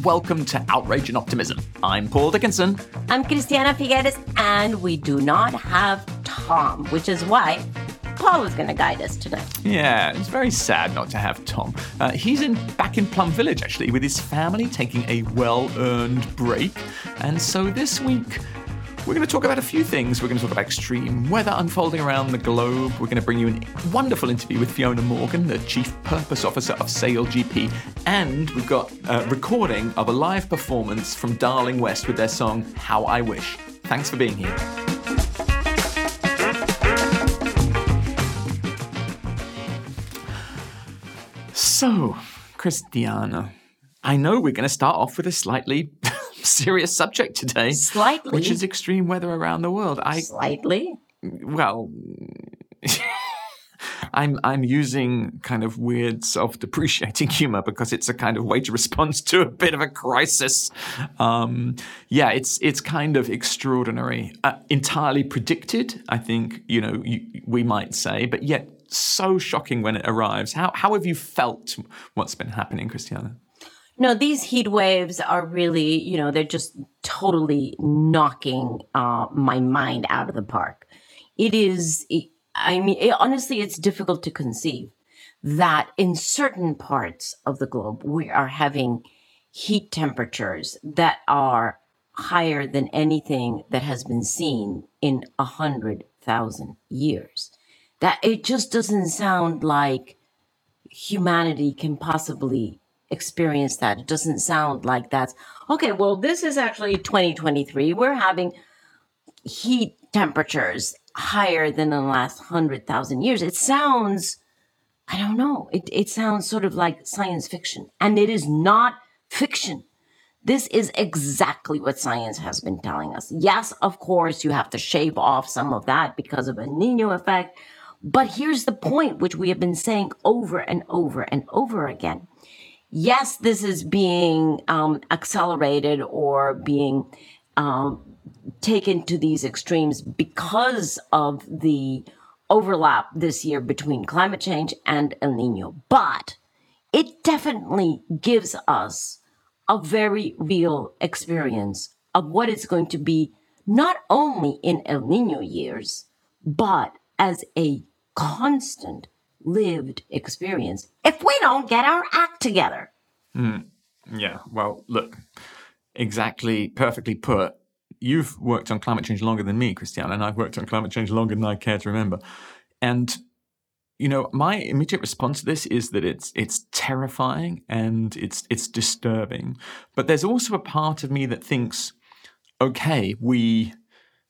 and welcome to Outrage and Optimism. I'm Paul Dickinson. I'm Christiana Figueres, and we do not have Tom, which is why Paul is going to guide us today. Yeah, it's very sad not to have Tom. Uh, he's in back in Plum Village actually with his family, taking a well-earned break, and so this week we're going to talk about a few things. We're going to talk about extreme weather unfolding around the globe. We're going to bring you a wonderful interview with Fiona Morgan, the Chief Purpose Officer of SailGP. And we've got a recording of a live performance from Darling West with their song How I Wish. Thanks for being here. So, Christiana, I know we're going to start off with a slightly serious subject today. Slightly. Which is extreme weather around the world. I Slightly. well I'm I'm using kind of weird self-depreciating humor because it's a kind of way to respond to a bit of a crisis. Um, yeah, it's it's kind of extraordinary, uh, entirely predicted. I think you know you, we might say, but yet so shocking when it arrives. How how have you felt what's been happening, Christiana? No, these heat waves are really, you know, they're just totally knocking uh, my mind out of the park. It is, I mean, it, honestly, it's difficult to conceive that in certain parts of the globe, we are having heat temperatures that are higher than anything that has been seen in a hundred thousand years. That it just doesn't sound like humanity can possibly experience that. It doesn't sound like that's okay. Well, this is actually 2023. We're having heat temperatures higher than the last 100,000 years. It sounds, I don't know, it, it sounds sort of like science fiction. And it is not fiction. This is exactly what science has been telling us. Yes, of course, you have to shave off some of that because of a Nino effect. But here's the point, which we have been saying over and over and over again yes, this is being um, accelerated or being um, taken to these extremes because of the overlap this year between climate change and El Nino. But it definitely gives us a very real experience of what it's going to be, not only in El Nino years, but as a constant lived experience if we don't get our act together. Mm. Yeah, well, look, exactly, perfectly put. You've worked on climate change longer than me, Christiana, and I've worked on climate change longer than I care to remember. And you know, my immediate response to this is that it's it's terrifying and it's it's disturbing. But there's also a part of me that thinks, okay, we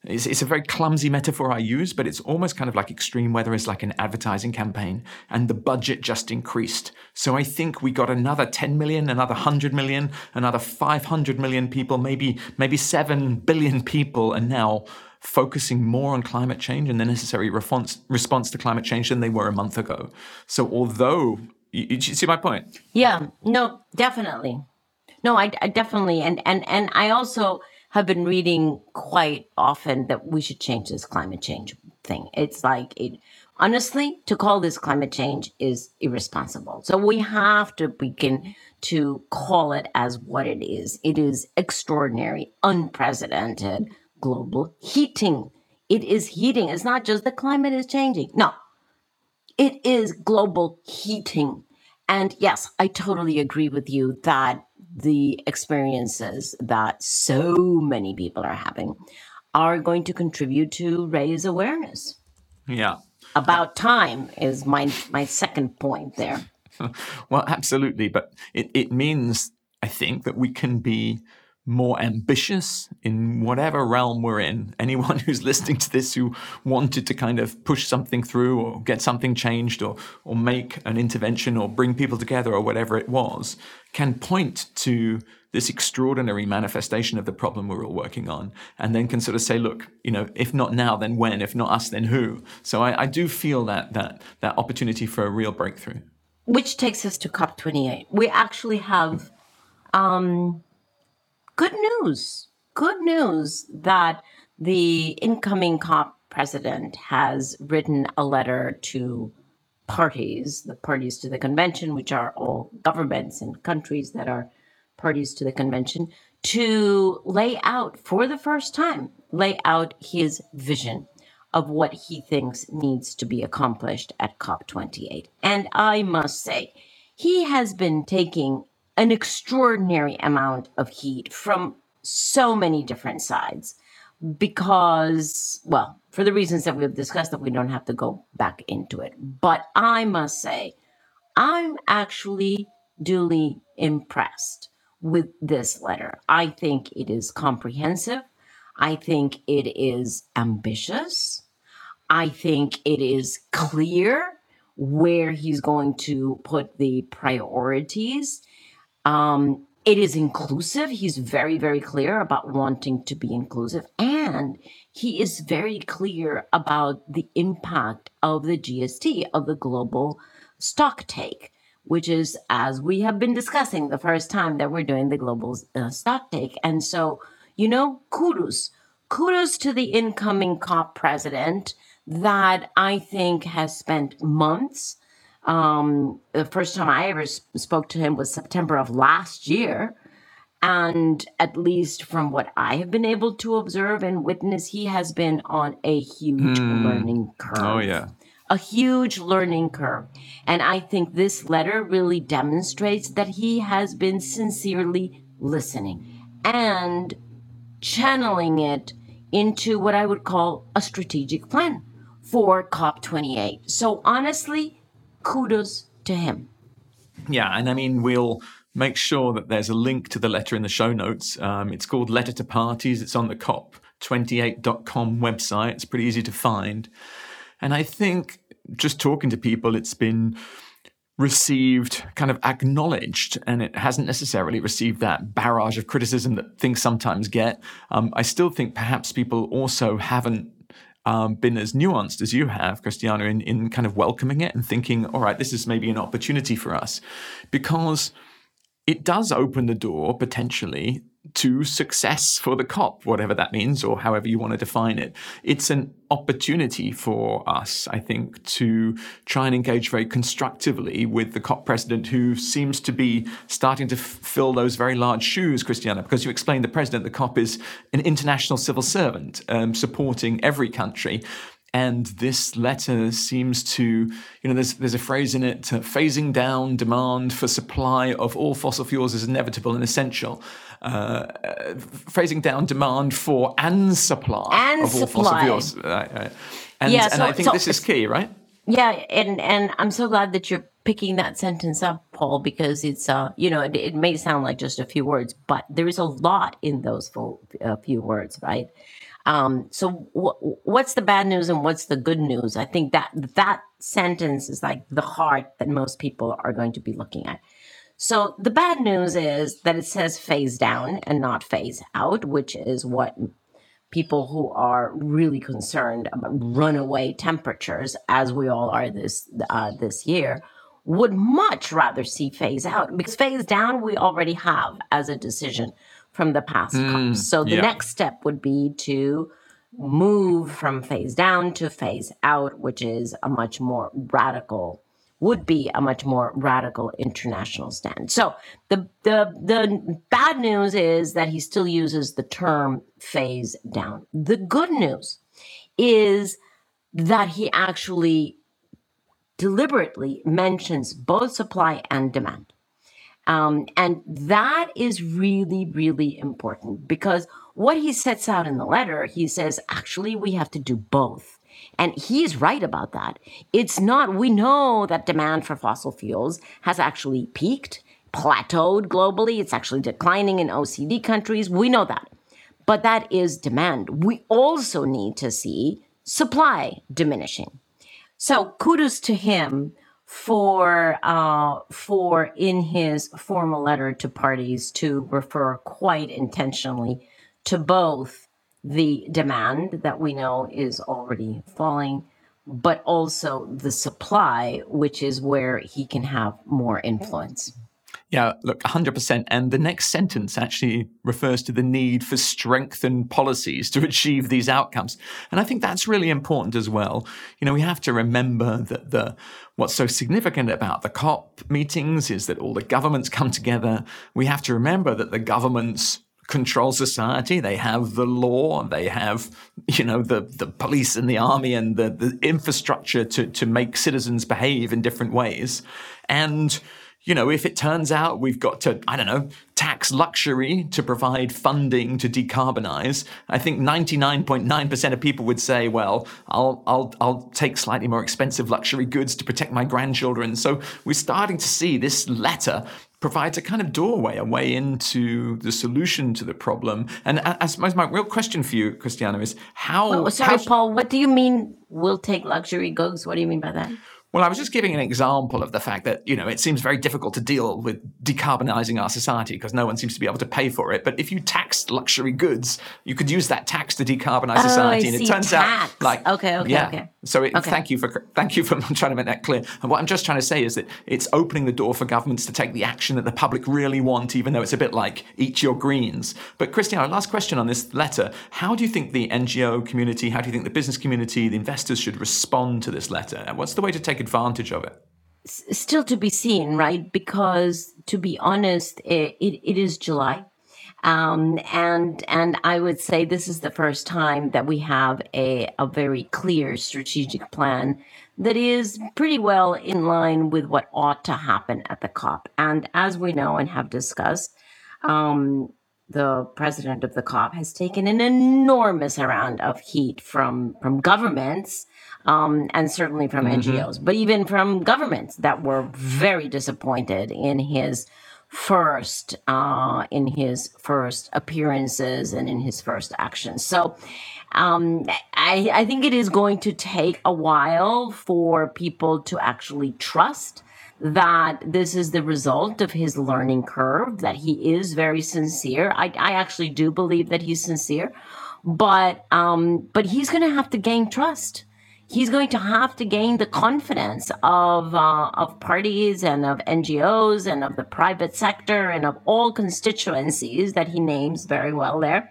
it's, it's, a very clumsy metaphor I use, but it's almost kind of like extreme weather is like an advertising campaign, and the budget just increased. So I think we got another 10 million, another 100 million, another 500 million people, maybe maybe 7 billion people are now focusing more on climate change and the necessary response response to climate change than they were a month ago. So although you, you see my point? Yeah, no, definitely. No, I, I definitely and and and I also have been reading quite often that we should change this climate change thing. It's like it honestly to call this climate change is irresponsible. So we have to begin to call it as what it is. It is extraordinary, unprecedented global heating. It is heating. It's not just the climate is changing. No. It is global heating. And yes, I totally agree with you that the experiences that so many people are having are going to contribute to raise awareness. Yeah. About time is my my second point there. well, absolutely, but it, it means I think that we can be more ambitious in whatever realm we're in. Anyone who's listening to this who wanted to kind of push something through or get something changed or, or make an intervention or bring people together or whatever it was can point to this extraordinary manifestation of the problem we're all working on and then can sort of say look you know if not now then when? If not us then who? So i, I do feel that that that opportunity for a real breakthrough. Which takes us to cop28 we actually have um, good news, good news that the incoming COP president has written a letter to parties, the parties to the convention, which are all governments and countries that are parties to the convention to lay out for the first time, lay out his vision of what he thinks needs to be accomplished at COP28. And I must say, he has been taking an extraordinary amount of heat from so many different sides because, well, for the reasons that we've discussed, that we don't have to go back into it. But I must say, I'm actually duly impressed with this letter. I think it is comprehensive. I think it is ambitious. I think it is clear where he's going to put the priorities. Um, it is inclusive. He's very, very clear about wanting to be inclusive. And he is very clear about the impact of the GST, of the global stock take, which is, as we have been discussing, the first time that we're doing the global uh, stock take. And so, you know, kudos. Kudos to the incoming COP president that I think has spent months um, the first time I ever spoke to him was September of last year. And at least from what I have been able to observe and witness, he has been on a huge mm. learning curve. Oh, yeah. A huge learning curve. And I think this letter really demonstrates that he has been sincerely listening and channeling it into what I would call a strategic plan for COP28. So honestly, kudos to him. Yeah, and I mean, we'll make sure that there's a link to the letter in the show notes. Um, it's called Letter to Parties. It's on the COP28.com website. It's pretty easy to find. And I think just talking to people, it's been received, kind of acknowledged, and it hasn't necessarily received that barrage of criticism that things sometimes get. Um, I still think perhaps people also haven't um, been as nuanced as you have, Christiana, in, in kind of welcoming it and thinking, all right, this is maybe an opportunity for us. Because it does open the door potentially to success for the COP, whatever that means, or however you want to define it. It's an opportunity for us, I think, to try and engage very constructively with the COP president, who seems to be starting to f- fill those very large shoes, Christiana, because you explained the president, the COP is an international civil servant um, supporting every country. And this letter seems to, you know, there's, there's a phrase in it phasing down demand for supply of all fossil fuels is inevitable and essential. Uh, phasing down demand for and supply and of all supply. fossil fuels. Uh, and, yeah, so, and I think so this is key, right? Yeah, and, and I'm so glad that you're picking that sentence up, Paul, because it's, uh, you know, it, it may sound like just a few words, but there is a lot in those full, uh, few words, right? Um, so w- what's the bad news and what's the good news? I think that that sentence is like the heart that most people are going to be looking at. So the bad news is that it says phase down and not phase out, which is what people who are really concerned about runaway temperatures, as we all are this uh, this year, would much rather see phase out because phase down we already have as a decision from the past mm, So the yeah. next step would be to move from phase down to phase out, which is a much more radical would be a much more radical international stand. So the the the bad news is that he still uses the term phase down. The good news is that he actually deliberately mentions both supply and demand. Um, and that is really, really important because what he sets out in the letter, he says, actually, we have to do both. And he's right about that. It's not, we know that demand for fossil fuels has actually peaked, plateaued globally. It's actually declining in OECD countries. We know that. But that is demand. We also need to see supply diminishing. So kudos to him for uh, for in his formal letter to parties to refer quite intentionally to both the demand that we know is already falling, but also the supply, which is where he can have more influence. Yeah, look, 100%. And the next sentence actually refers to the need for strengthened policies to achieve these outcomes. And I think that's really important as well. You know, we have to remember that the what's so significant about the COP meetings is that all the governments come together. We have to remember that the governments control society. They have the law. They have, you know, the, the police and the army and the, the infrastructure to, to make citizens behave in different ways. And you know, if it turns out we've got to, I don't know, tax luxury to provide funding to decarbonize, I think 99.9% of people would say, well, I'll, I'll, I'll take slightly more expensive luxury goods to protect my grandchildren. So we're starting to see this letter provides a kind of doorway, a way into the solution to the problem. And I, suppose my real question for you, Christiana, is how. Oh, sorry, how, Paul, what do you mean we'll take luxury goods? What do you mean by that? Well, I was just giving an example of the fact that, you know, it seems very difficult to deal with decarbonizing our society because no one seems to be able to pay for it. But if you taxed luxury goods, you could use that tax to decarbonize oh, society. I and see. it turns tax. out like Okay, okay, yeah. okay. So it, Okay. thank you for thank you for trying to make that clear. And what I'm just trying to say is that it's opening the door for governments to take the action that the public really want, even though it's a bit like eat your greens. But Christiana, last question on this letter: How do you think the NGO community, how do you think the business community, the investors should respond to this letter? And What's the way to take advantage of it? still to be seen, right? Because to be honest, it, it, it is July. Um, and and I would say this is the first time that we have a, a very clear strategic plan that is pretty well in line with what ought to happen at the COP. And as we know and have discussed, um, the president of the COP has taken an enormous amount of heat from from governments um, and certainly from NGOs, but even from governments that were very disappointed in his first uh, in his first appearances and in his first actions. So. Um, I, I think it is going to take a while for people to actually trust that this is the result of his learning curve, that he is very sincere. I, I actually do believe that he's sincere, but um, but he's going to have to gain trust. He's going to have to gain the confidence of uh, of parties and of NGOs and of the private sector and of all constituencies that he names very well there.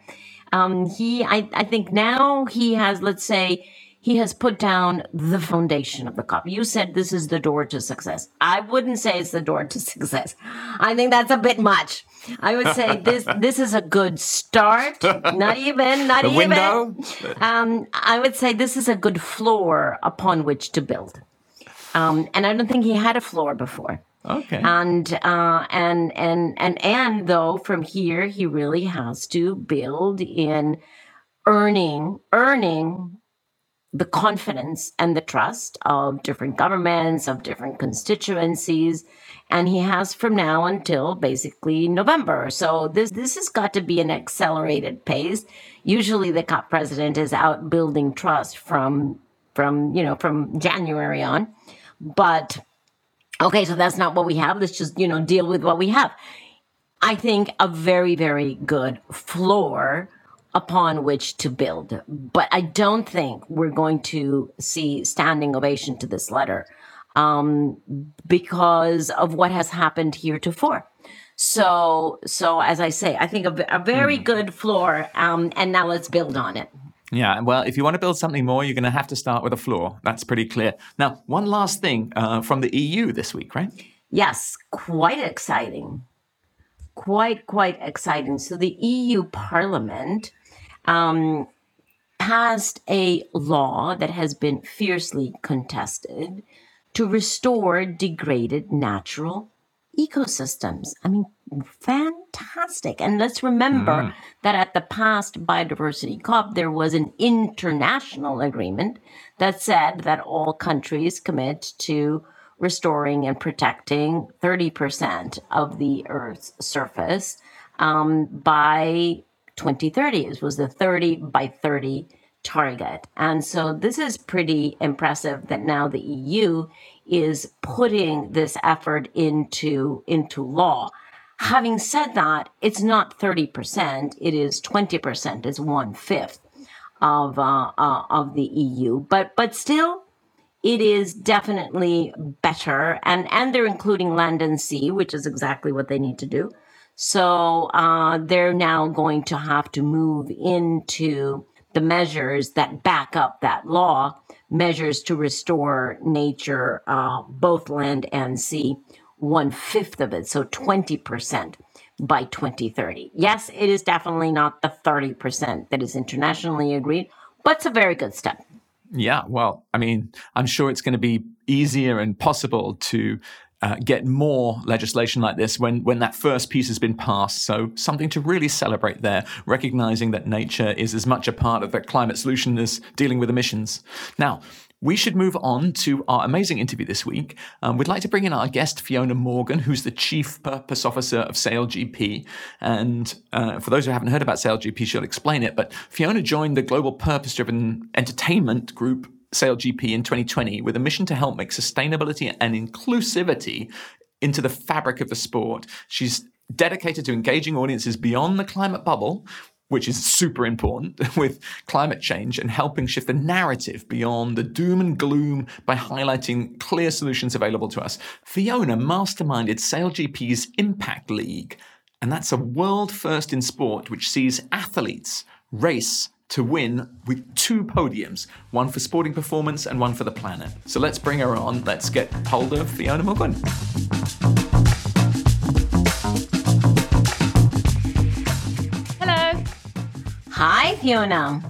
Um, he, I, I think now he has, let's say, he has put down the foundation of the COP. You said this is the door to success. I wouldn't say it's the door to success. I think that's a bit much. I would say this this is a good start. Not even, not The even. window? Um, I would say this is a good floor upon which to build. Um, and I don't think he had a floor before Okay. and uh, and and and and though from here he really has to build in earning earning the confidence and the trust of different governments of different constituencies and he has from now until basically November. So this this has got to be an accelerated pace. Usually the COP president is out building trust from from you know from January on, but okay, so that's not what we have. Let's just you know deal with what we have. I think a very very good floor upon which to build, but I don't think we're going to see standing ovation to this letter um, because of what has happened heretofore. So, so as I say, I think a, a very good floor, um, and now let's build on it. Yeah, well, if you want to build something more, you're going to have to start with a floor. That's pretty clear. Now, one last thing uh, from the EU this week, right? Yes, quite exciting. Quite, quite exciting. So the EU Parliament um, passed a law that has been fiercely contested to restore degraded natural ecosystems. I mean, fantastic. And let's remember that at the past Biodiversity COP, there was an international agreement that said that all countries commit to restoring and protecting 30% of the Earth's surface um, by 2030. It was the 30 by 30 target. And so this is pretty impressive that now the EU is putting this effort into, into law. Having said that, it's not 30%, it is 20%, it's one fifth of, uh, uh, of the EU. But, but still, it is definitely better and and they're including land and sea which is exactly what they need to do so uh, they're now going to have to move into the measures that back up that law measures to restore nature uh, both land and sea one fifth of it so 20% by 2030 yes it is definitely not the 30% that is internationally agreed but it's a very good step. Yeah, well, I mean, I'm sure it's going to be easier and possible to uh, get more legislation like this when, when that first piece has been passed. So, something to really celebrate there, recognizing that nature is as much a part of the climate solution as dealing with emissions. Now, we should move on to our amazing interview this week. Um, we'd like to bring in our guest, Fiona Morgan, who's the Chief Purpose Officer of SailGP. And uh, for those who haven't heard about SailGP, she'll explain it. But Fiona joined the global purpose driven entertainment group SailGP in 2020 with a mission to help make sustainability and inclusivity into the fabric of the sport. She's dedicated to engaging audiences beyond the climate bubble which is super important with climate change and helping shift the narrative beyond the doom and gloom by highlighting clear solutions available to us. Fiona masterminded SailGP's Impact League, and that's a world first in sport which sees athletes race to win with two podiums, one for sporting performance and one for the planet. So let's bring her on. Let's get hold of Fiona Morgan. Hello. Hi, Fiona.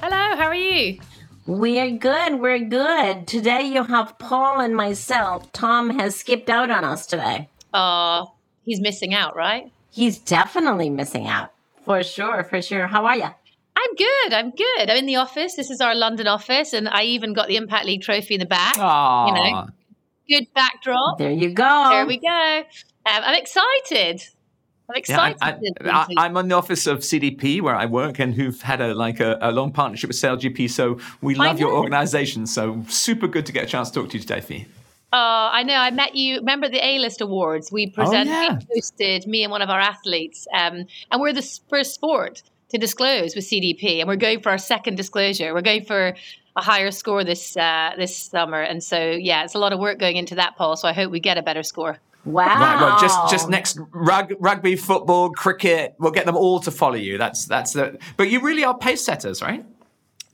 Hello, how are you? We're good, we're good. Today you have Paul and myself. Tom has skipped out on us today. Oh, he's missing out, right? He's definitely missing out. For sure, for sure. How are you? I'm good. I'm good. I'm in the office. This is our London office, and I even got the Impact League trophy in the back. Aww. You know, good backdrop. There you go. There we go. Um, I'm excited. I'm excited. Yeah, I, am on the office of CDP where I work and who've had a like a, a long partnership with SailGP. So we love your organization. So super good to get a chance to talk to you today, Fee. Oh, I know. I met you. Remember the A List Awards? We presented, oh, yeah. hosted me and one of our athletes, um, and we're the first sport to disclose with CDP, and we're going for our second disclosure. We're going for a higher score this uh, this summer, and so yeah, it's a lot of work going into that, Paul. So I hope we get a better score. Wow. Right, well, just just next rug, rugby, football, cricket, we'll get them all to follow you. That's that's the but you really are pace setters, right?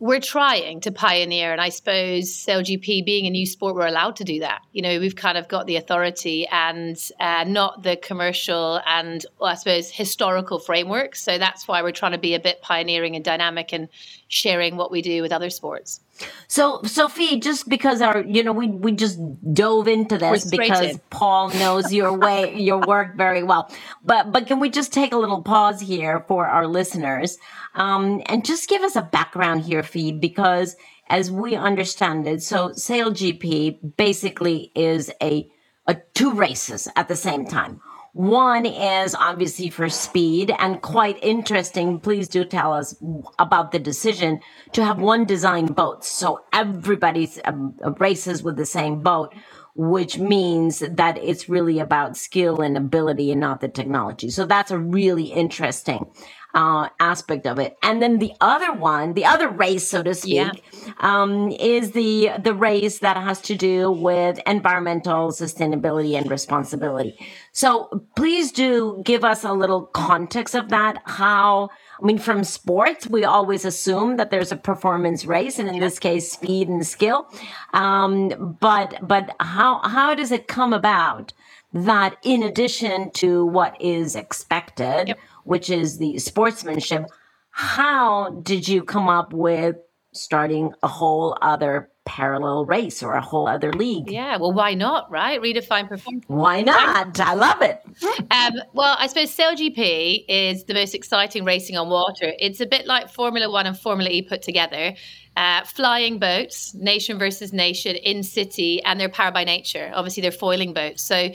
We're trying to pioneer, and I suppose SailGP being a new sport, we're allowed to do that. You know, we've kind of got the authority and uh, not the commercial and well, I suppose historical framework. So that's why we're trying to be a bit pioneering and dynamic and sharing what we do with other sports. So, Sophie, just because our, you know, we, we just dove into this because in. Paul knows your way, your work very well. But, but can we just take a little pause here for our listeners, um, and just give us a background here, Because as we understand it, so SailGP basically is a, a two races at the same time. One is obviously for speed and quite interesting. Please do tell us about the decision to have one design boat. So everybody um, races with the same boat, which means that it's really about skill and ability and not the technology. So that's a really interesting uh, aspect of it. And then the other one, the other race, so to speak, yeah. um, is the the race that has to do with environmental sustainability and responsibility. So please do give us a little context of that. How I mean, from sports, we always assume that there's a performance race, and in this case, speed and skill. Um, but but how how does it come about that in addition to what is expected? Yep which is the sportsmanship. How did you come up with starting a whole other parallel race or a whole other league? Yeah, well, why not, right? Redefine performance. Why not? I love it. um, well, I suppose SailGP is the most exciting racing on water. It's a bit like Formula One and Formula E put together. Uh, flying boats, nation versus nation, in city, and they're powered by nature. Obviously, they're foiling boats. So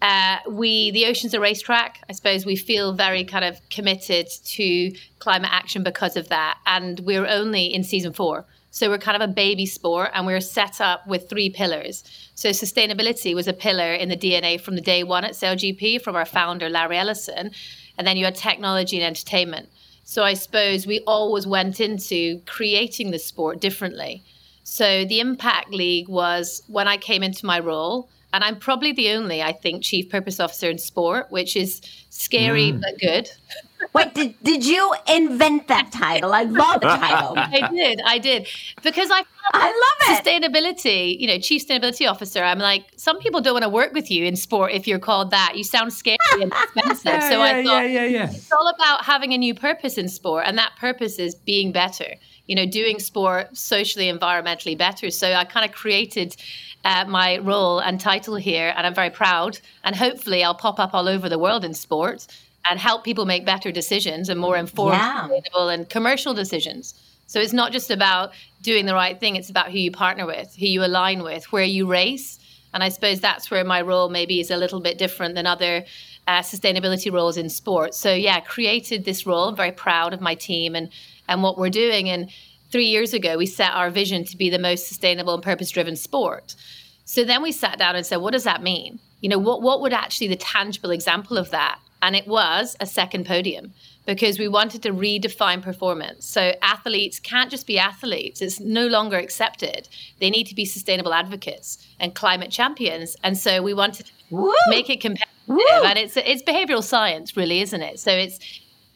uh, we the ocean's a racetrack. I suppose we feel very kind of committed to climate action because of that, and we're only in season four. So we're kind of a baby sport and we're set up with three pillars. So sustainability was a pillar in the DNA from the day one at SailGP from our founder, Larry Ellison. And then you had technology and entertainment. So I suppose we always went into creating the sport differently. So the Impact League was when I came into my role. And I'm probably the only, I think, chief purpose officer in sport, which is scary mm. but good. Wait, did, did you invent that title? I love the title. I did, I did. Because I I love it. Sustainability, you know, chief sustainability officer. I'm like, some people don't want to work with you in sport if you're called that. You sound scary and expensive. yeah, so yeah, I thought yeah, yeah, yeah. it's all about having a new purpose in sport. And that purpose is being better, you know, doing sport socially, environmentally better. So I kind of created uh, my role and title here, and I'm very proud. And hopefully, I'll pop up all over the world in sport and help people make better decisions and more informed, yeah. and commercial decisions. So it's not just about doing the right thing; it's about who you partner with, who you align with, where you race. And I suppose that's where my role maybe is a little bit different than other uh, sustainability roles in sport. So yeah, created this role. I'm very proud of my team and and what we're doing. And three years ago, we set our vision to be the most sustainable and purpose driven sport. So then we sat down and said, what does that mean? You know, what, what would actually the tangible example of that? And it was a second podium because we wanted to redefine performance. So athletes can't just be athletes, it's no longer accepted. They need to be sustainable advocates and climate champions. And so we wanted to Woo! make it competitive. Woo! And it's, it's behavioral science, really, isn't it? So it's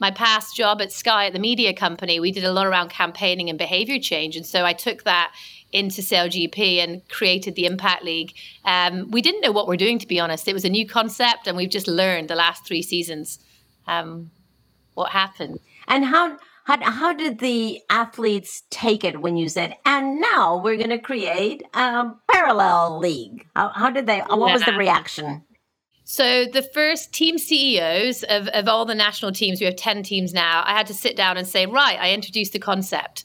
my past job at Sky at the media company, we did a lot around campaigning and behavior change. And so I took that into SailGP and created the Impact League. Um, we didn't know what we're doing, to be honest. It was a new concept, and we've just learned the last three seasons um, what happened. And how, how how did the athletes take it when you said, "And now we're going to create a parallel league"? How, how did they? What yeah. was the reaction? So the first team CEOs of, of all the national teams, we have 10 teams now, I had to sit down and say, right, I introduced the concept.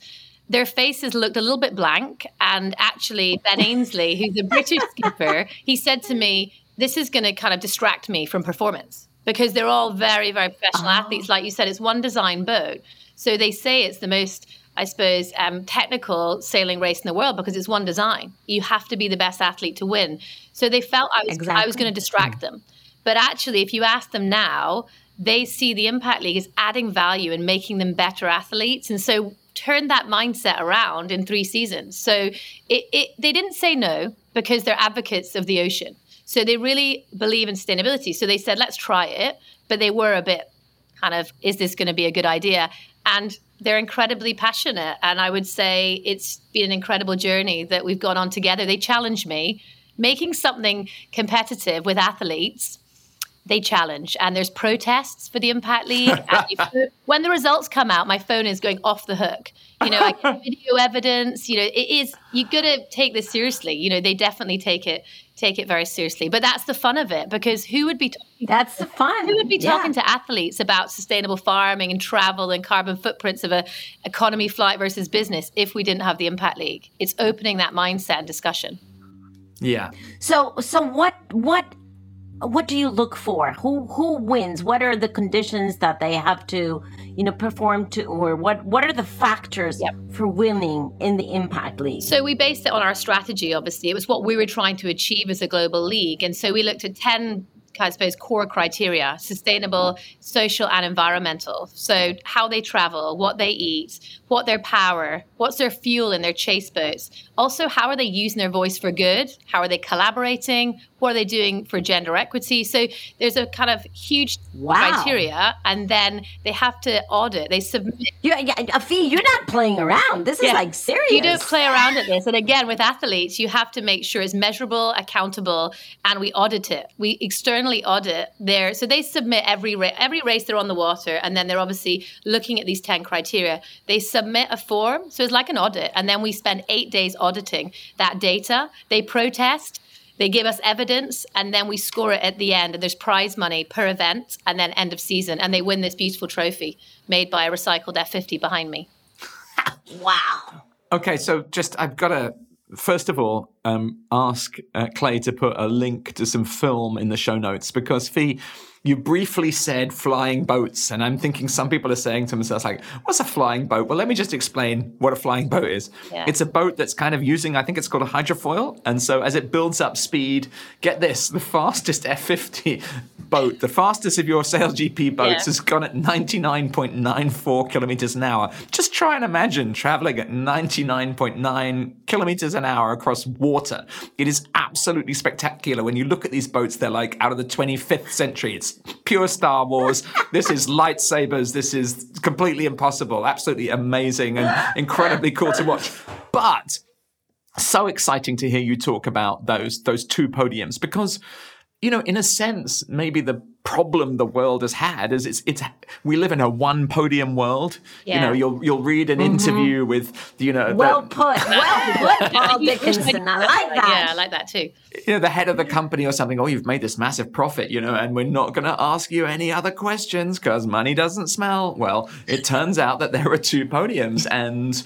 Their faces looked a little bit blank. And actually, Ben Ainslie, who's a British skipper, he said to me, this is going to kind of distract me from performance because they're all very, very professional oh. athletes. Like you said, it's one design boat. So they say it's the most I suppose, um, technical sailing race in the world because it's one design. You have to be the best athlete to win. So they felt I was, exactly. I was going to distract them. But actually, if you ask them now, they see the Impact League as adding value and making them better athletes. And so turn that mindset around in three seasons. So it, it, they didn't say no because they're advocates of the ocean. So they really believe in sustainability. So they said, let's try it. But they were a bit kind of, is this going to be a good idea? And they're incredibly passionate. And I would say it's been an incredible journey that we've gone on together. They challenge me. Making something competitive with athletes, they challenge. And there's protests for the Impact League. when the results come out, my phone is going off the hook. You know, like video evidence, you know, it is, You've got to take this seriously. You know, they definitely take it take it very seriously. But that's the fun of it because who would be talking, that's the fun. Who would be talking yeah. to athletes about sustainable farming and travel and carbon footprints of a economy flight versus business if we didn't have the Impact League? It's opening that mindset and discussion. Yeah. So so what what what do you look for? Who who wins? What are the conditions that they have to, you know, perform to, or what what are the factors yep. for winning in the Impact League? So we based it on our strategy. Obviously, it was what we were trying to achieve as a global league, and so we looked at ten I suppose, core criteria sustainable, social, and environmental. So, how they travel, what they eat, what their power, what's their fuel in their chase boats. Also, how are they using their voice for good? How are they collaborating? What are they doing for gender equity? So, there's a kind of huge wow. criteria, and then they have to audit, they submit. Yeah, yeah, Afi, you're not playing around. This yeah. is like serious. You don't play around at this. And again, with athletes, you have to make sure it's measurable, accountable, and we audit it. We externally audit their so they submit every ra- every race they're on the water and then they're obviously looking at these 10 criteria. They submit a form so it's like an audit and then we spend 8 days auditing that data. They protest they give us evidence and then we score it at the end and there's prize money per event and then end of season and they win this beautiful trophy made by a recycled F50 behind me. Wow. Okay so just I've got to first of all, um, ask uh, Clay to put a link to some film in the show notes because Fee, you briefly said flying boats, and I'm thinking some people are saying to themselves like, "What's a flying boat?" Well, let me just explain what a flying boat is. Yeah. It's a boat that's kind of using, I think it's called a hydrofoil, and so as it builds up speed, get this, the fastest F50 boat, the fastest of your SailGP boats, Yeah. has gone at 99.94 kilometers an hour. Just try and imagine traveling at 99.9 kilometers an hour across water. It is absolutely spectacular. When you look at these boats, they're like out of the 25th century. It's pure Star Wars. this is lightsabers. This is completely impossible. Absolutely amazing and incredibly cool to watch. But so exciting to hear you talk about those those two podiums because you know in a sense maybe the problem the world has had is it's it's we live in a one podium world you know you'll you'll read an mm-hmm. interview with you know Well the, put. Well put, Paul Dickinson. I like that. Yeah, I like that too. you know the head of the company or something oh you've made this massive profit you know and we're not going to ask you any other questions because money doesn't smell well it turns out that there are two podiums and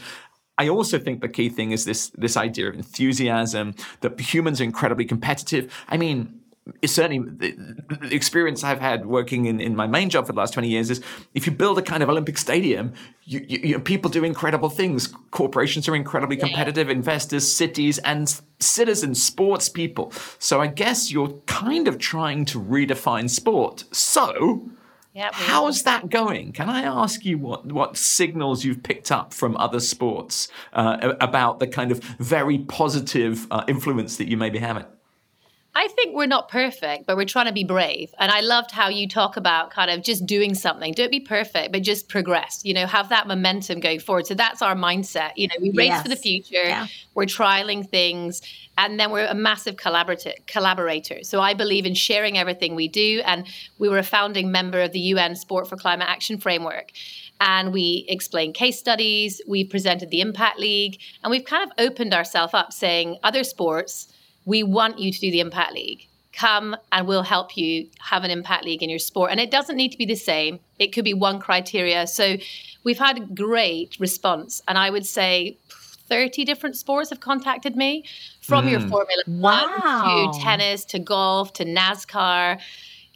I also think the key thing is this this idea of enthusiasm that humans are incredibly competitive. I mean, it's certainly the, experience I've had working in, in my main job for the last 20 years is if you build a kind of Olympic stadium, you, you, you know, people do incredible things. Corporations are incredibly competitive, investors, cities, and citizens, sports people. So I guess you're kind of trying to redefine sport. So Yeah, How's that going? Can I ask you what, what signals you've picked up from other sports uh, about the kind of very positive uh, influence that you may be having? I think we're not perfect, but we're trying to be brave. And I loved how you talk about kind of just doing something. Don't be perfect, but just progress, you know, have that momentum going forward. So that's our mindset. You know, we race for the future, Yeah. we're trialing things, and then we're a massive collaborator, collaborator. So I believe in sharing everything we do. And we were a founding member of the UN Sport for Climate Action Framework. And we explained case studies, we presented the Impact League, and we've kind of opened ourselves up saying, other sports, we want you to do the Impact League. Come and we'll help you have an Impact League in your sport. And it doesn't need to be the same, it could be one criteria. So we've had a great response. And I would say 30 different sports have contacted me from your Formula Wow. One to tennis to golf to NASCAR.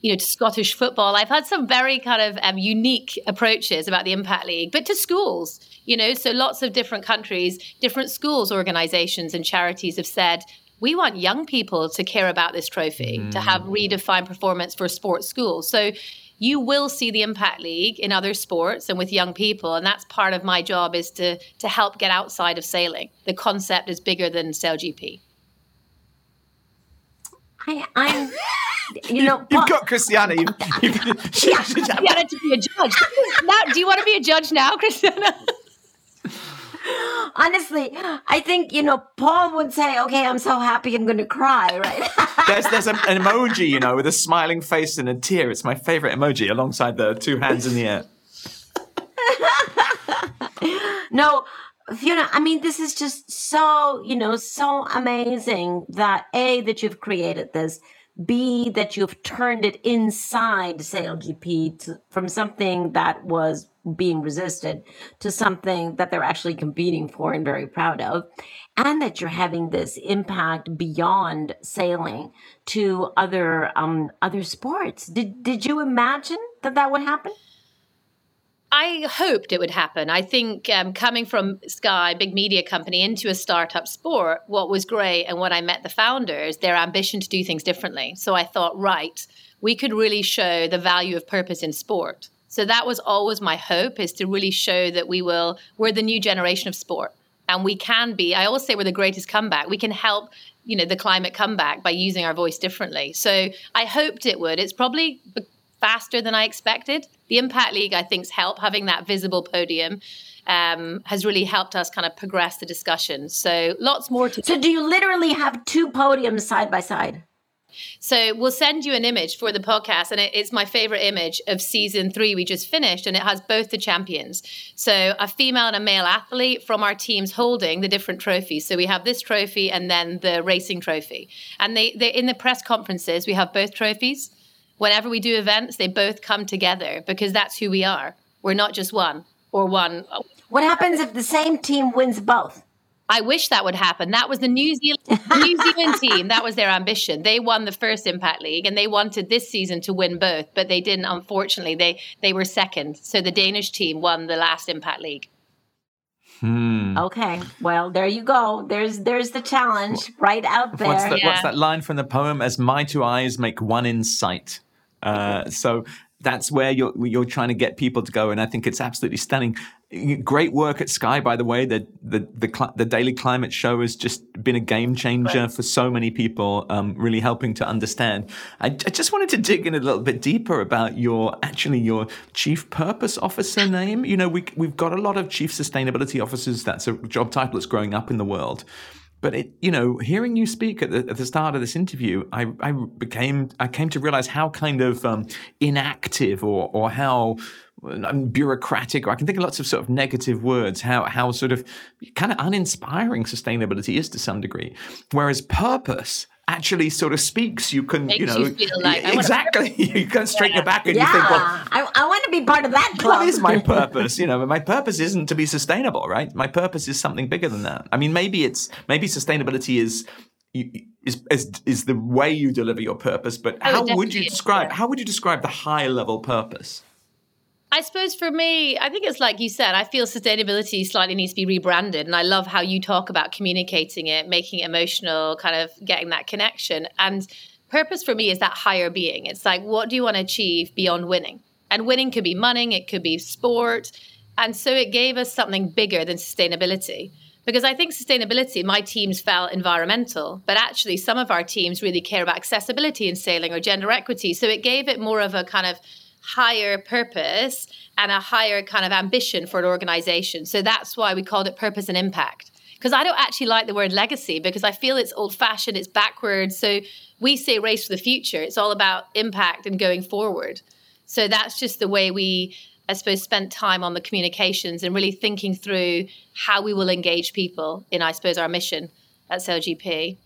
You know, to Scottish football. I've had some very kind of um, unique approaches about the Impact League, but to schools, you know, so lots of different countries, different schools, organizations, and charities have said, we want young people to care about this trophy, to have mm. redefined performance for sports schools. So you will see the Impact League in other sports and with young people, and that's part of my job is to to help get outside of sailing. The concept is bigger than SailGP. I, I'm, you know, You've Paul- got Christiana. You've, you've, Christiana to be a judge. now, do you want to be a judge now, Christiana? honestly, I think, you know, Paul would say, okay, I'm so happy I'm going to cry, right? there's there's an emoji, you know, with a smiling face and a tear. It's my favorite emoji alongside the two hands in the air. no, Fiona, I mean, this is just so, you know, so amazing that A, that you've created this, B, that you've turned it inside SailGP to, from something that was being resisted to something that they're actually competing for and very proud of, and that you're having this impact beyond sailing to other um, other sports. Did did you imagine that that would happen? I hoped it would happen. I think um, coming from Sky, big media company, into a startup sport, what was great and when I met the founders, their ambition to do things differently. So I thought, right, we could really show the value of purpose in sport. So that was always my hope is to really show that we will, we're the new generation of sport. And we can be, I always say we're the greatest comeback. We can help, you know, the climate comeback by using our voice differently. So I hoped it would. It's probably faster than I expected. The Impact League, I think, has helped having that visible podium. Um, has really helped us kind of progress the discussion. So lots more to So do you literally have two podiums side by side? So we'll send you an image for the podcast, and it, it's my favorite image of season three we just finished, and it has both the champions. So a female and a male athlete from our teams holding the different trophies. So we have this trophy and then the racing trophy, and they they in the press conferences we have both trophies. Whenever we do events, they both come together because that's who we are. We're not just one or one. What happens if the same team wins both? I wish that would happen. That was the New Zealand New Zealand team. That was their ambition. They won the first Impact League, and they wanted this season to win both, but they didn't. Unfortunately, they they were second. So the Danish team won the last Impact League. Hmm. Okay, well there you go. There's there's the challenge right out there. What's, the, Yeah. what's that line from the poem? As my two eyes make one in sight. Uh, so that's where you're you're trying to get people to go, and I think it's absolutely stunning. Great work at Sky, by the way. The the the, the daily climate show has just been a game changer right. for so many people, um, really helping to understand. I, I, just wanted to dig in a little bit deeper about your actually your chief purpose officer name. You know, we we've got a lot of chief sustainability officers. That's a job title that's growing up in the world. But it, you know, hearing you speak at the, at the start of this interview, I, I, became, I came to realize how kind of um, inactive or or how um, bureaucratic, or I can think of lots of sort of negative words, how how sort of kind of uninspiring sustainability is to some degree. Whereas purpose actually sort of speaks. You can, Makes you know, you like, exactly. you can straighten yeah. your back and yeah. you think, well, I, I want to be part of that club. What is my purpose? you know, my purpose isn't to be sustainable, right? My purpose is something bigger than that. I mean, maybe it's maybe sustainability is. Is, is is the way you deliver your purpose, but oh, how would you describe how would you describe the high level purpose? I suppose for me, I think it's like you said, I feel sustainability slightly needs to be rebranded. And I love how you talk about communicating it, making it emotional, kind of getting that connection. And purpose for me is that higher being. It's like, what do you want to achieve beyond winning? And winning could be money, it could be sport. And so it gave us something bigger than sustainability. Because I think sustainability, my teams felt environmental, but actually some of our teams really care about accessibility in sailing or gender equity. So it gave it more of a kind of higher purpose and a higher kind of ambition for an organization. So that's why we called it purpose and impact. Because I don't actually like the word legacy because I feel it's old fashioned, it's backwards. So we say race for the future. It's all about impact and going forward. So that's just the way we, I suppose, spent time on the communications and really thinking through how we will engage people in, I suppose, our mission at SailGP.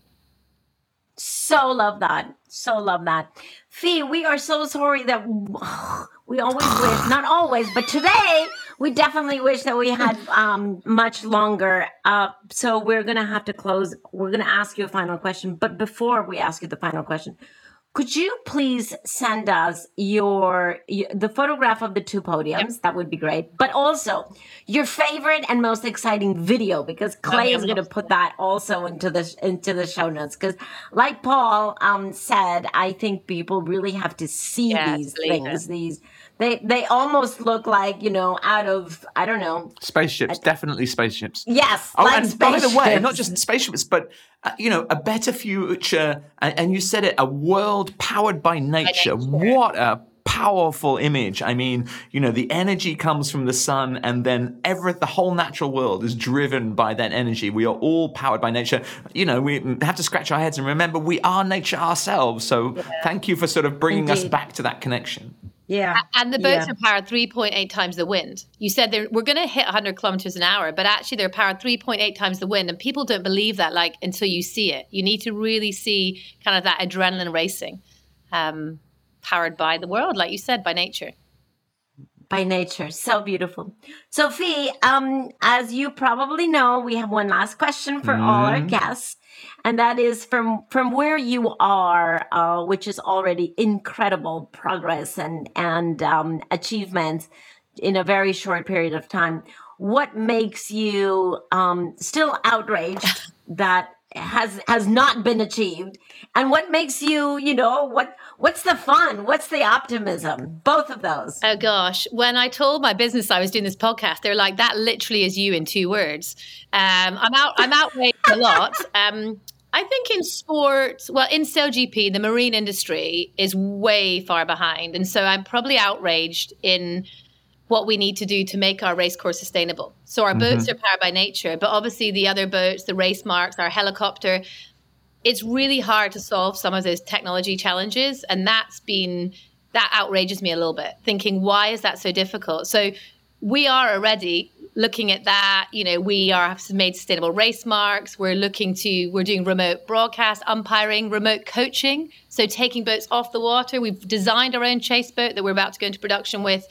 So love that. So love that. Fee, we are so sorry that we always wish, not always, but today we definitely wish that we had um, much longer. Uh, so we're going to have to close. We're going to ask you a final question. But before we ask you the final question, could you please send us your, the photograph of the two podiums? Yep. That would be great. But also your favorite and most exciting video because Clay is going to put that also into the into the show notes because like Paul um, said, I think people really have to see yeah, these things. It. These they they almost look like you know out of I don't know spaceships. A, definitely spaceships. Yes. Oh, like and spaceships. by the way, not just spaceships, but uh, you know, a better future. And, and, you said it, a world powered by nature. By nature. What a powerful image. I mean, you know, the energy comes from the sun, and then every the whole natural world is driven by that energy. We are all powered by nature. You know, we have to scratch our heads and remember we are nature ourselves. So, yeah. thank you for sort of bringing Indeed. us back to that connection. Yeah. And the boats yeah. are powered 3.8 times the wind. You said we're going to hit 100 kilometers an hour, but actually they're powered 3.8 times the wind. And people don't believe that like until you see it. You need to really see kind of that adrenaline racing um, powered by the world, like you said, by nature. By nature. So beautiful. Sophie, um, as you probably know, we have one last question for mm. all our mm-hmm. guests and that is from from where you are, uh, which is already incredible progress and and um, achievements in a very short period of time. What makes you um, still outraged that has has not been achieved, and what makes you, you know, what What's the fun? What's the optimism? Both of those. Oh gosh, when I told my business I was doing this podcast, they're like, "That literally is you in two words." Um, I'm out. I'm outraged a lot. Um, I think in sport, well, in SailGP, the marine industry is way far behind, and so I'm probably outraged in what we need to do to make our race course sustainable. So our mm-hmm. boats are powered by nature, but obviously the other boats, the race marks, our helicopter, it's really hard to solve some of those technology challenges. And that's been, that outrages me a little bit, thinking, why is that so difficult? So we are already looking at that. You know, we are have made sustainable race marks. We're looking to, we're doing remote broadcast, umpiring, remote coaching. So taking boats off the water. We've designed our own chase boat that we're about to go into production with.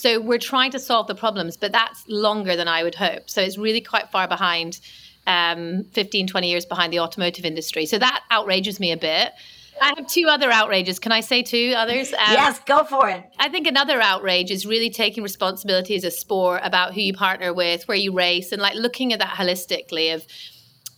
So we're trying to solve the problems, but that's longer than I would hope. So it's really quite far behind um, 15, 20 years behind the automotive industry. So that outrages me a bit. I have two other outrages. Can I say two others? Um, yes, go for it. I think another outrage is really taking responsibility as a sport about who you partner with, where you race, and like looking at that holistically of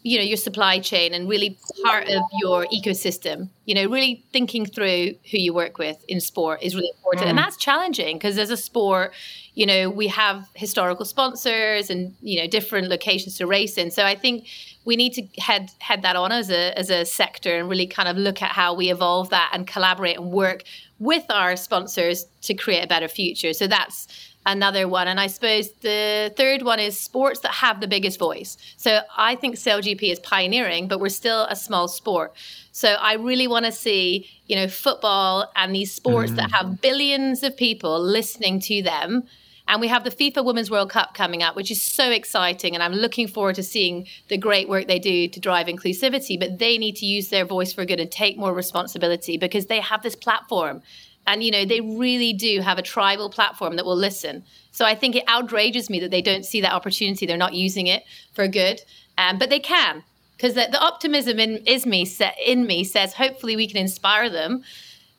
you know your supply chain and really part of your ecosystem you know really thinking through who you work with in sport is really important. Mm. and that's challenging because as a sport you know we have historical sponsors and you know different locations to race in. So i think we need to head head that on as a as a sector and really kind of look at how we evolve that and collaborate and work with our sponsors to create a better future. So that's another one. And I suppose the third one is sports that have the biggest voice. So I think SailGP is pioneering, but we're still a small sport. So I really want to see, you know, football and these sports mm. that have billions of people listening to them. And we have the FIFA Women's World Cup coming up, which is so exciting. And I'm looking forward to seeing the great work they do to drive inclusivity. But they need to use their voice for good and take more responsibility because they have this platform and you know they really do have a tribal platform that will listen. So i think it outrages me that they don't see that opportunity. They're not using it for good. Um, but they can because the, the, optimism in is me in me says hopefully we can inspire them.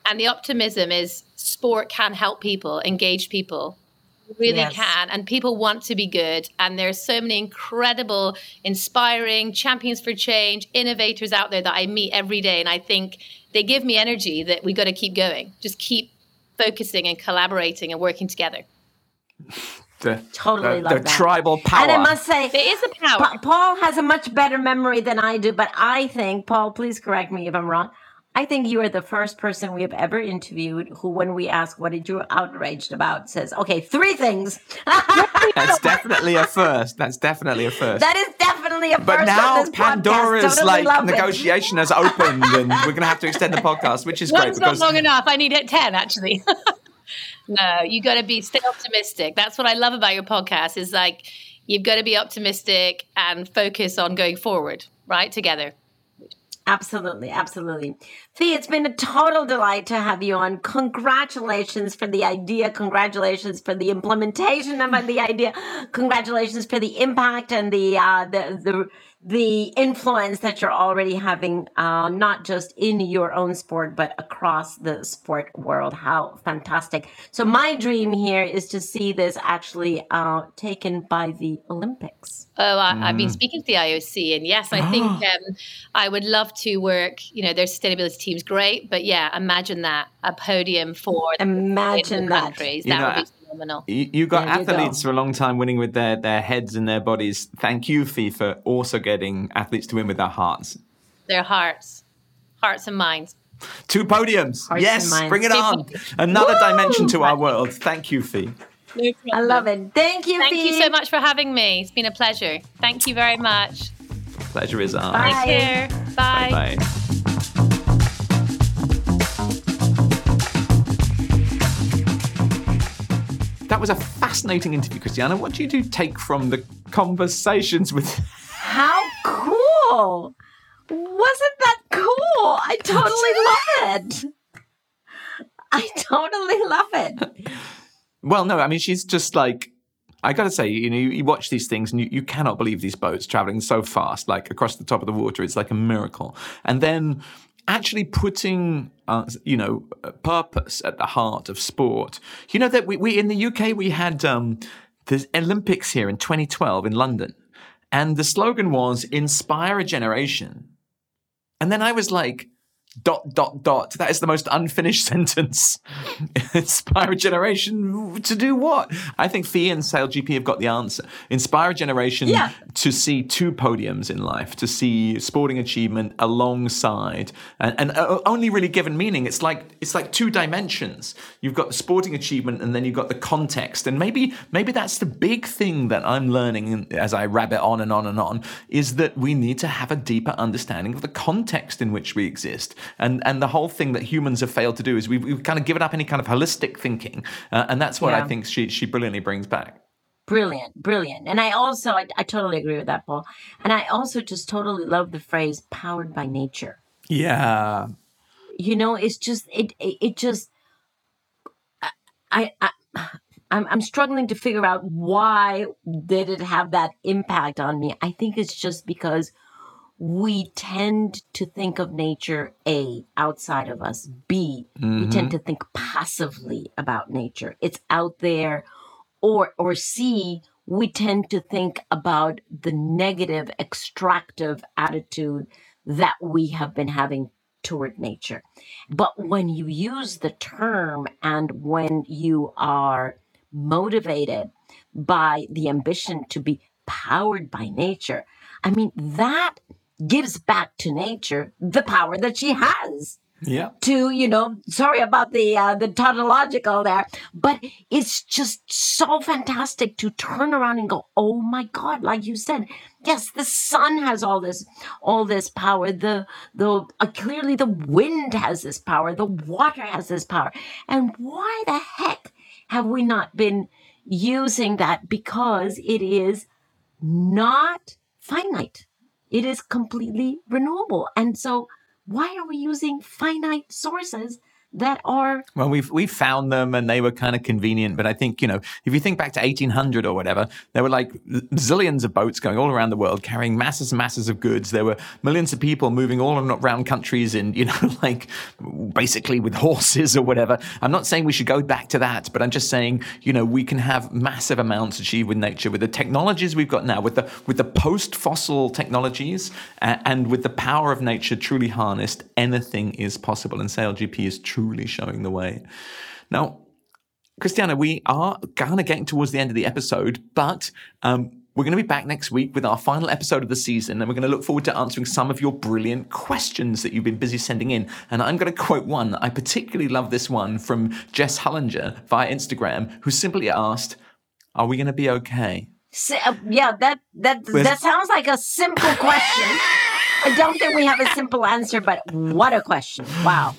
And the optimism is sport can help people engage people. Really yes. can. And people want to be good. And there's so many incredible inspiring champions for change innovators out there that i meet every day. And i think they give me energy that we got to keep going just keep focusing and collaborating and working together the, totally the, love the that. tribal power. And I must say, there is a power. Pa- Paul has a much better memory than I do, but I think, Paul, please correct me if I'm wrong. I think you are the first person we have ever interviewed who, when we ask what did you outraged about, says, "Okay, three things." That's definitely a first. That's definitely a first. That is definitely a first. But now Pandora's totally like negotiation it. has opened, and we're going to have to extend the podcast, which is One's great. because... not long enough. I need it ten actually. no, you got to be stay optimistic. That's what I love about your podcast. Is like you've got to be optimistic and focus on going forward, right? Together. Absolutely, absolutely. Fee, it's been a total delight to have you on. Congratulations for the idea. Congratulations for the implementation of the idea. Congratulations for the impact and the uh, the the the influence that you're already having, uh, not just in your own sport, but across the sport world. How fantastic. So, my dream here is to see this actually uh, taken by the Olympics. Oh, I, have been mm. speaking to the IOC, and yes, I think um, I would love to work. You know, their sustainability team's great, but yeah, imagine that a podium for imagine that. countries. that know, would be phenomenal. You, you got there athletes you go. for a long time winning with their, their heads and their bodies. Thank you, FIFA, also getting athletes to win with their hearts. Their hearts, hearts and minds. Two podiums. Hearts yes, bring it on. Another Woo! dimension to our world. Thank you, Fee. No I love it. Thank you, Thank Fee. you so much for having me. It's been a pleasure. Thank you very much. Pleasure is ours. Bye. Take care. Bye. Bye. That was a fascinating interview, Christiana. What do you do take from the conversations with? How cool! Wasn't that cool? I totally love it. I totally love it. Well, no, I mean, she's just like I got to say, you know, you, you, watch these things and you, you cannot believe these boats traveling so fast, like across the top of the water. It's like a miracle. And then actually putting uh, you know purpose at the heart of sport. You know that we, we in the uk we had um, the olympics here in 2012 in london. And the slogan was inspire a generation. And then i was like dot dot dot. That is the most unfinished sentence inspire a generation to do what? I think fee and SailGP have got the answer. Inspire a generation yeah. to see two podiums in life to see sporting achievement alongside and, and uh, only really given meaning. It's like it's like two dimensions. You've got the sporting achievement and then you've got the context. And maybe maybe that's the big thing that i'm learning as i rabbit on and on and on is that we need to have a deeper understanding of the context in which we exist and and the whole thing that humans have failed to do is we've, we've kind of given up any kind of holistic thinking, uh, and that's what yeah. I think she she brilliantly brings back. Brilliant, brilliant. And I also I, I totally agree with that, Paul. And I also just totally love the phrase "powered by nature." Yeah. You know, it's just it it, it just I, I I'm, I'm struggling to figure out why did it have that impact on me. I think it's just because we tend to think of nature A, outside of us, B, mm-hmm. we tend mm-hmm. to think passively about nature. It's out there. Or, or C, we tend to think about the negative, extractive attitude that we have been having toward nature. But when you use the term and when you are motivated by the ambition to be powered by nature, I mean, that gives back to nature the power that she has. Yeah. To you know sorry about the uh, the tautological there but it's just so fantastic to turn around and go oh my god like you said. Yes the sun has all this all this power. The the uh, clearly the wind has this power. The water has this power. And why the heck have we not been using that? Because it is not finite it is completely renewable. And so why are we using finite sources that are well we've we found them and they were kind of convenient but i think you know if you think back to 1800 or whatever there were like zillions of boats going all around the world carrying masses and masses of goods. There were millions of people moving all around countries in you know like basically with horses or whatever. I'm not saying we should go back to that but i'm just saying you know we can have massive amounts achieved with nature with the technologies we've got now with the with the post fossil technologies uh, and with the power of nature truly harnessed anything is possible. And SailGP is true truly showing the way. Now, Christiana, we are kind of getting towards the end of the episode, but um, we're going to be back next week with our final episode of the season, and we're going to look forward to answering some of your brilliant questions that you've been busy sending in. And I'm going to quote one. I particularly love this one from Jess Hullinger via Instagram, who simply asked, Are we going to be okay? So, uh, yeah, that that that sounds like a simple question. I don't think we have a simple answer, but what a question! Wow.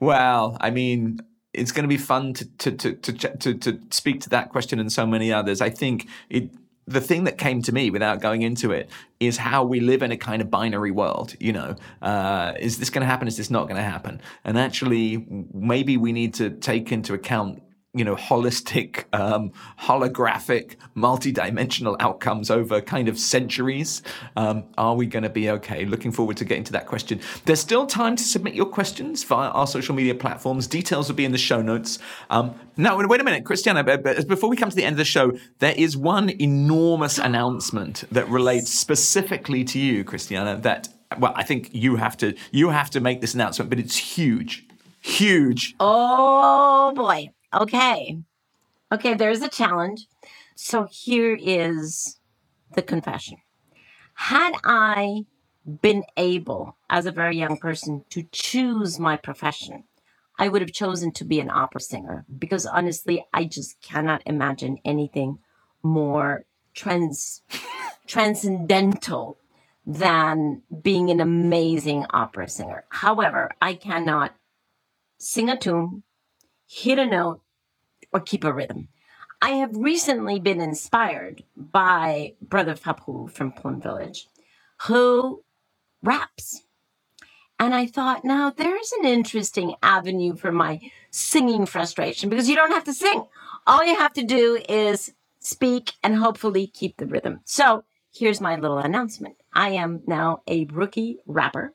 Well, I mean, it's going to be fun to to to to to, to speak to that question and so many others. I think it the thing that came to me without going into it is how we live in a kind of binary world. You know, uh, is this going to happen? Is this not going to happen? And actually, maybe we need to take into account you know, holistic, um, holographic, multi-dimensional outcomes over kind of centuries. Um, are we going to be okay? Looking forward to getting to that question. There's still time to submit your questions via our social media platforms. Details will be in the show notes. Um, now, wait a minute, Christiana. Before we come to the end of the show, there is one enormous announcement that relates specifically to you, Christiana. That well, I think you have to you have to make this announcement, but it's huge, huge. Oh boy. Okay. Okay, there's a challenge. So here is the confession. Had I been able, as a very young person, to choose my profession, I would have chosen to be an opera singer because honestly, I just cannot imagine anything more trans transcendental than being an amazing opera singer. However, I cannot sing a tune, hit a note, or keep a rhythm. I have recently been inspired by Brother Fabrou from Plum Village, who raps. And I thought, now there's an interesting avenue for my singing frustration because you don't have to sing. All you have to do is speak and hopefully keep the rhythm. So here's my little announcement I am now a rookie rapper.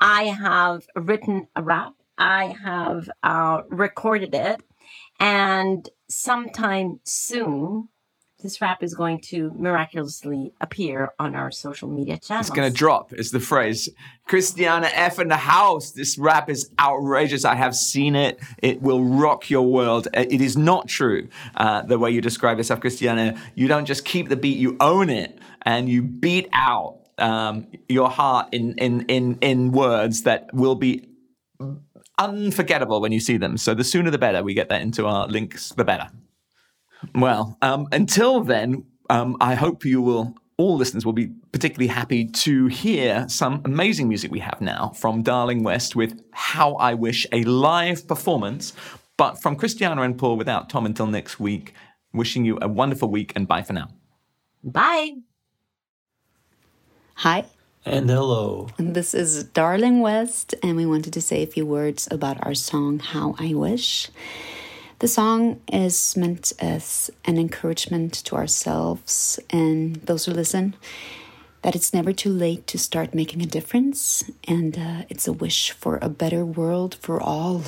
I have written a rap, I have uh, recorded it, and sometime soon, this rap is going to miraculously appear on our social media channels. It's going to drop, is the phrase. Christiana F in the house. This rap is outrageous. I have seen it. It will rock your world. It is not true uh, the way you describe yourself, Christiana. You don't just keep the beat, you own it and you beat out um, your heart in, in, in, in words that will be unforgettable when you see them. So the sooner the better we get that into our links, the better. Well, um, until then, um, I hope you will, all listeners will be particularly happy to hear some amazing music we have now from Darling West with How I Wish, a live performance, but from Christiana and Paul without Tom until next week. Wishing you a wonderful week and bye for now. Bye. Hi, and hello. This is Darling West, and we wanted to say a few words about our song How I Wish. The song is meant as an encouragement to ourselves and those who listen that it's never too late to start making a difference, and uh, it's a wish for a better world for all.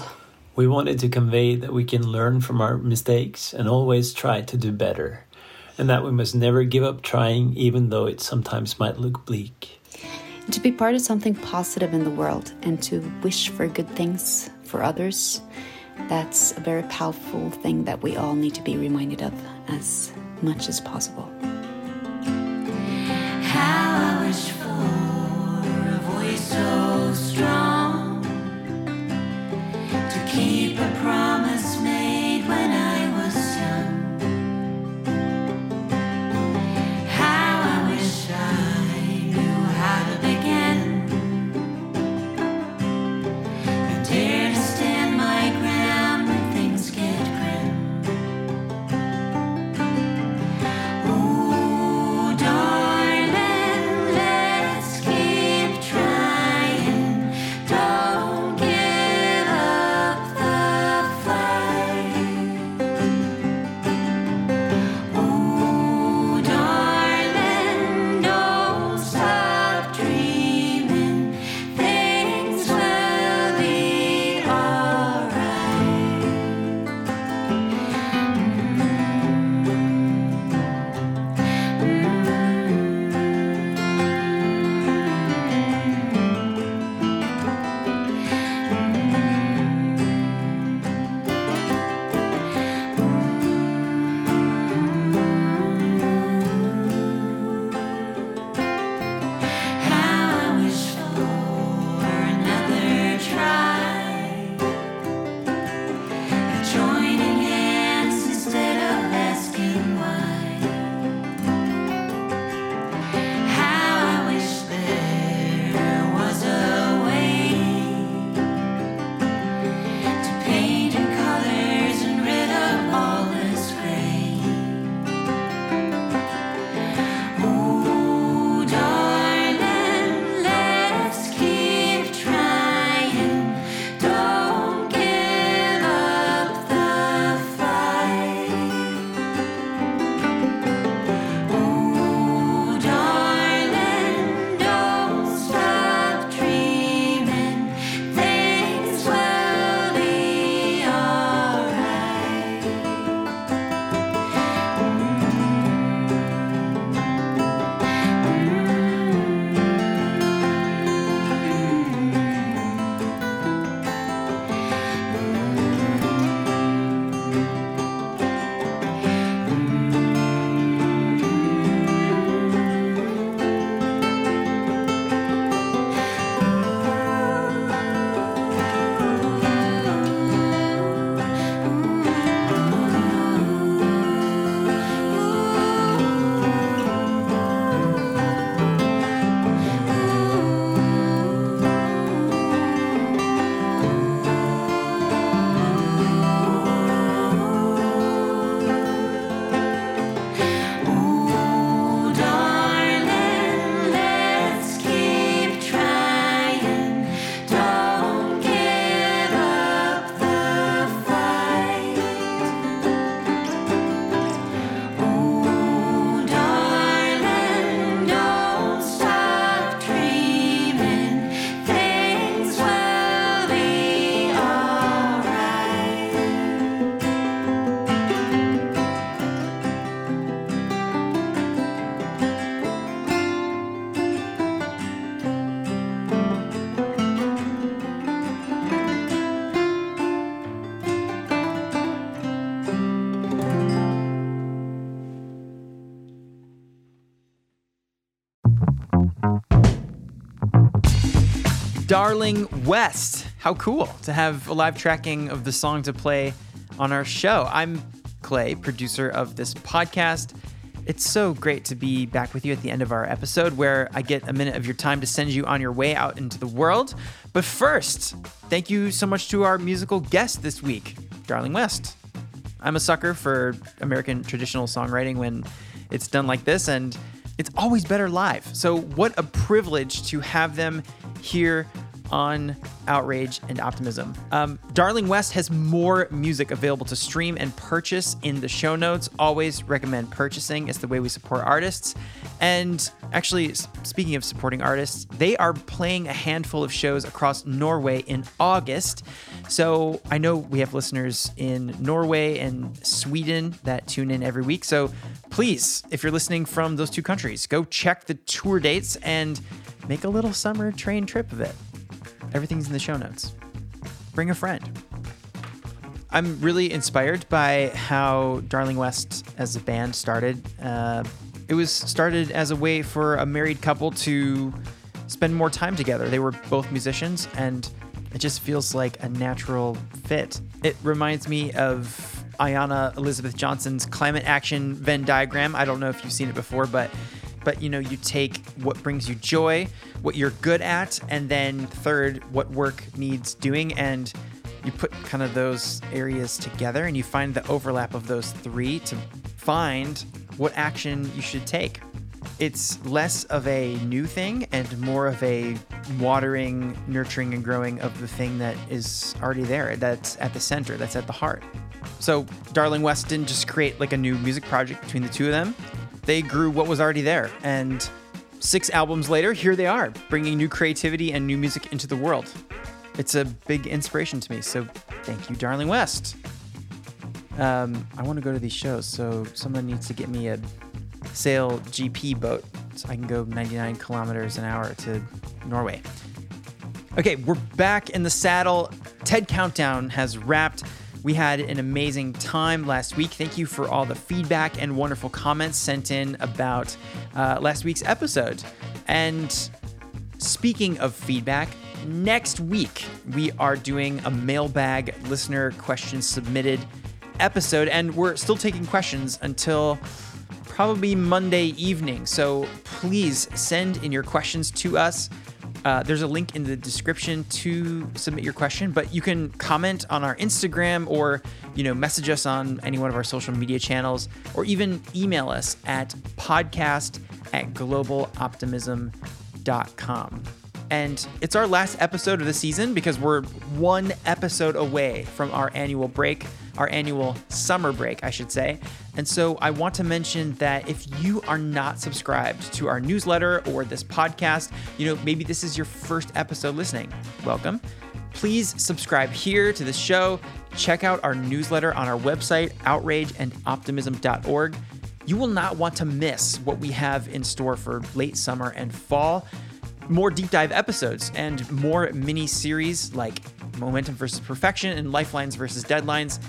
We wanted to convey that we can learn from our mistakes and always try to do better. and that we must never give up trying, even though it sometimes might look bleak. To be part of something positive in the world and to wish for good things for others, that's a very powerful thing that we all need to be reminded of as much as possible. How I wish for a voice so strong to keep a promise Darling West. How cool to have a live tracking of the song to play on our show. I'm Clay, producer of this podcast. It's so great to be back with you at the end of our episode where I get a minute of your time to send you on your way out into the world. But first, thank you so much to our musical guest this week, Darling West. I'm a sucker for American traditional songwriting when it's done like this, and it's always better live. So, what a privilege to have them here on Outrage and Optimism. Um, Darling West has more music available to stream and purchase in the show notes. Always recommend purchasing, it's the way we support artists. And actually, speaking of supporting artists, they are playing a handful of shows across Norway in August. So I know we have listeners in Norway and Sweden that tune in every week. So please, if you're listening from those two countries, go check the tour dates and make a little summer train trip of it. Everything's in the show notes. Bring a friend. I'm really inspired by how Darling West as a band started. Uh, it was started as a way for a married couple to spend more time together. They were both musicians, and it just feels like a natural fit. It reminds me of Ayana Elizabeth Johnson's climate action Venn diagram. I don't know if you've seen it before, but but you know, you take what brings you joy, what you're good at, and then third, what work needs doing and you put kind of those areas together and you find the overlap of those three to find what action you should take. It's less of a new thing and more of a watering, nurturing, and growing of the thing that is already there, that's at the center, that's at the heart. So, Darling West didn't just create like a new music project between the two of them, they grew what was already there. And six albums later, here they are, bringing new creativity and new music into the world. It's a big inspiration to me. So thank you, Darling West. Um, I want to go to these shows, so someone needs to get me a SailGP boat so I can go 99 kilometers an hour to Norway. Okay, we're back in the saddle. TED Countdown has wrapped. We had an amazing time last week. Thank you for all the feedback and wonderful comments sent in about uh, last week's episode. And speaking of feedback, next week we are doing a mailbag listener questions submitted episode, and we're still taking questions until probably Monday evening. So please send in your questions to us. Uh, there's a link in the description to submit your question, but you can comment on our Instagram or you know message us on any one of our social media channels, or even email us at podcast at globaloptimism.com. And it's our last episode of the season because we're one episode away from our annual break, our annual summer break, I should say. And so I want to mention that if you are not subscribed to our newsletter or this podcast, you know, maybe this is your first episode listening. Welcome. Please subscribe here to the show. Check out our newsletter on our website, outrageandoptimism.org. You will not want to miss what we have in store for late summer and fall more deep dive episodes and more mini series like Momentum versus Perfection and Lifelines versus Deadlines.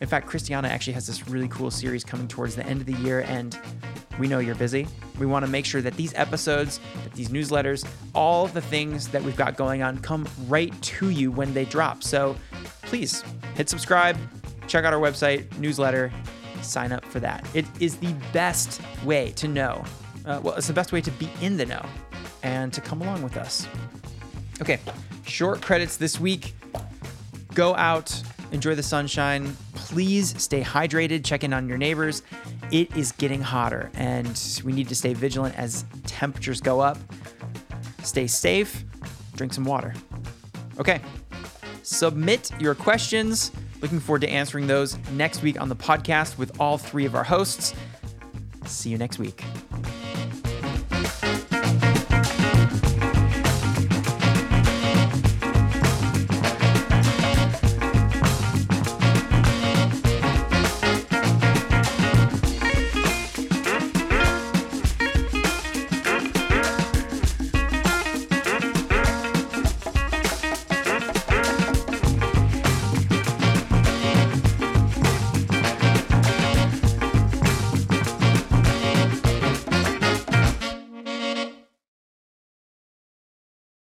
In fact, Christiana actually has this really cool series coming towards the end of the year, and we know you're busy. We want to make sure that these episodes, that these newsletters, all the things that we've got going on come right to you when they drop. So please hit subscribe, check out our website, newsletter, sign up for that. It is the best way to know. Uh, well, it's the best way to be in the know and to come along with us. Okay, short credits this week. Go out, enjoy the sunshine. Please stay hydrated, check in on your neighbors. It is getting hotter, and we need to stay vigilant as temperatures go up. Stay safe, drink some water. Okay, submit your questions. Looking forward to answering those next week on the podcast with all three of our hosts. See you next week.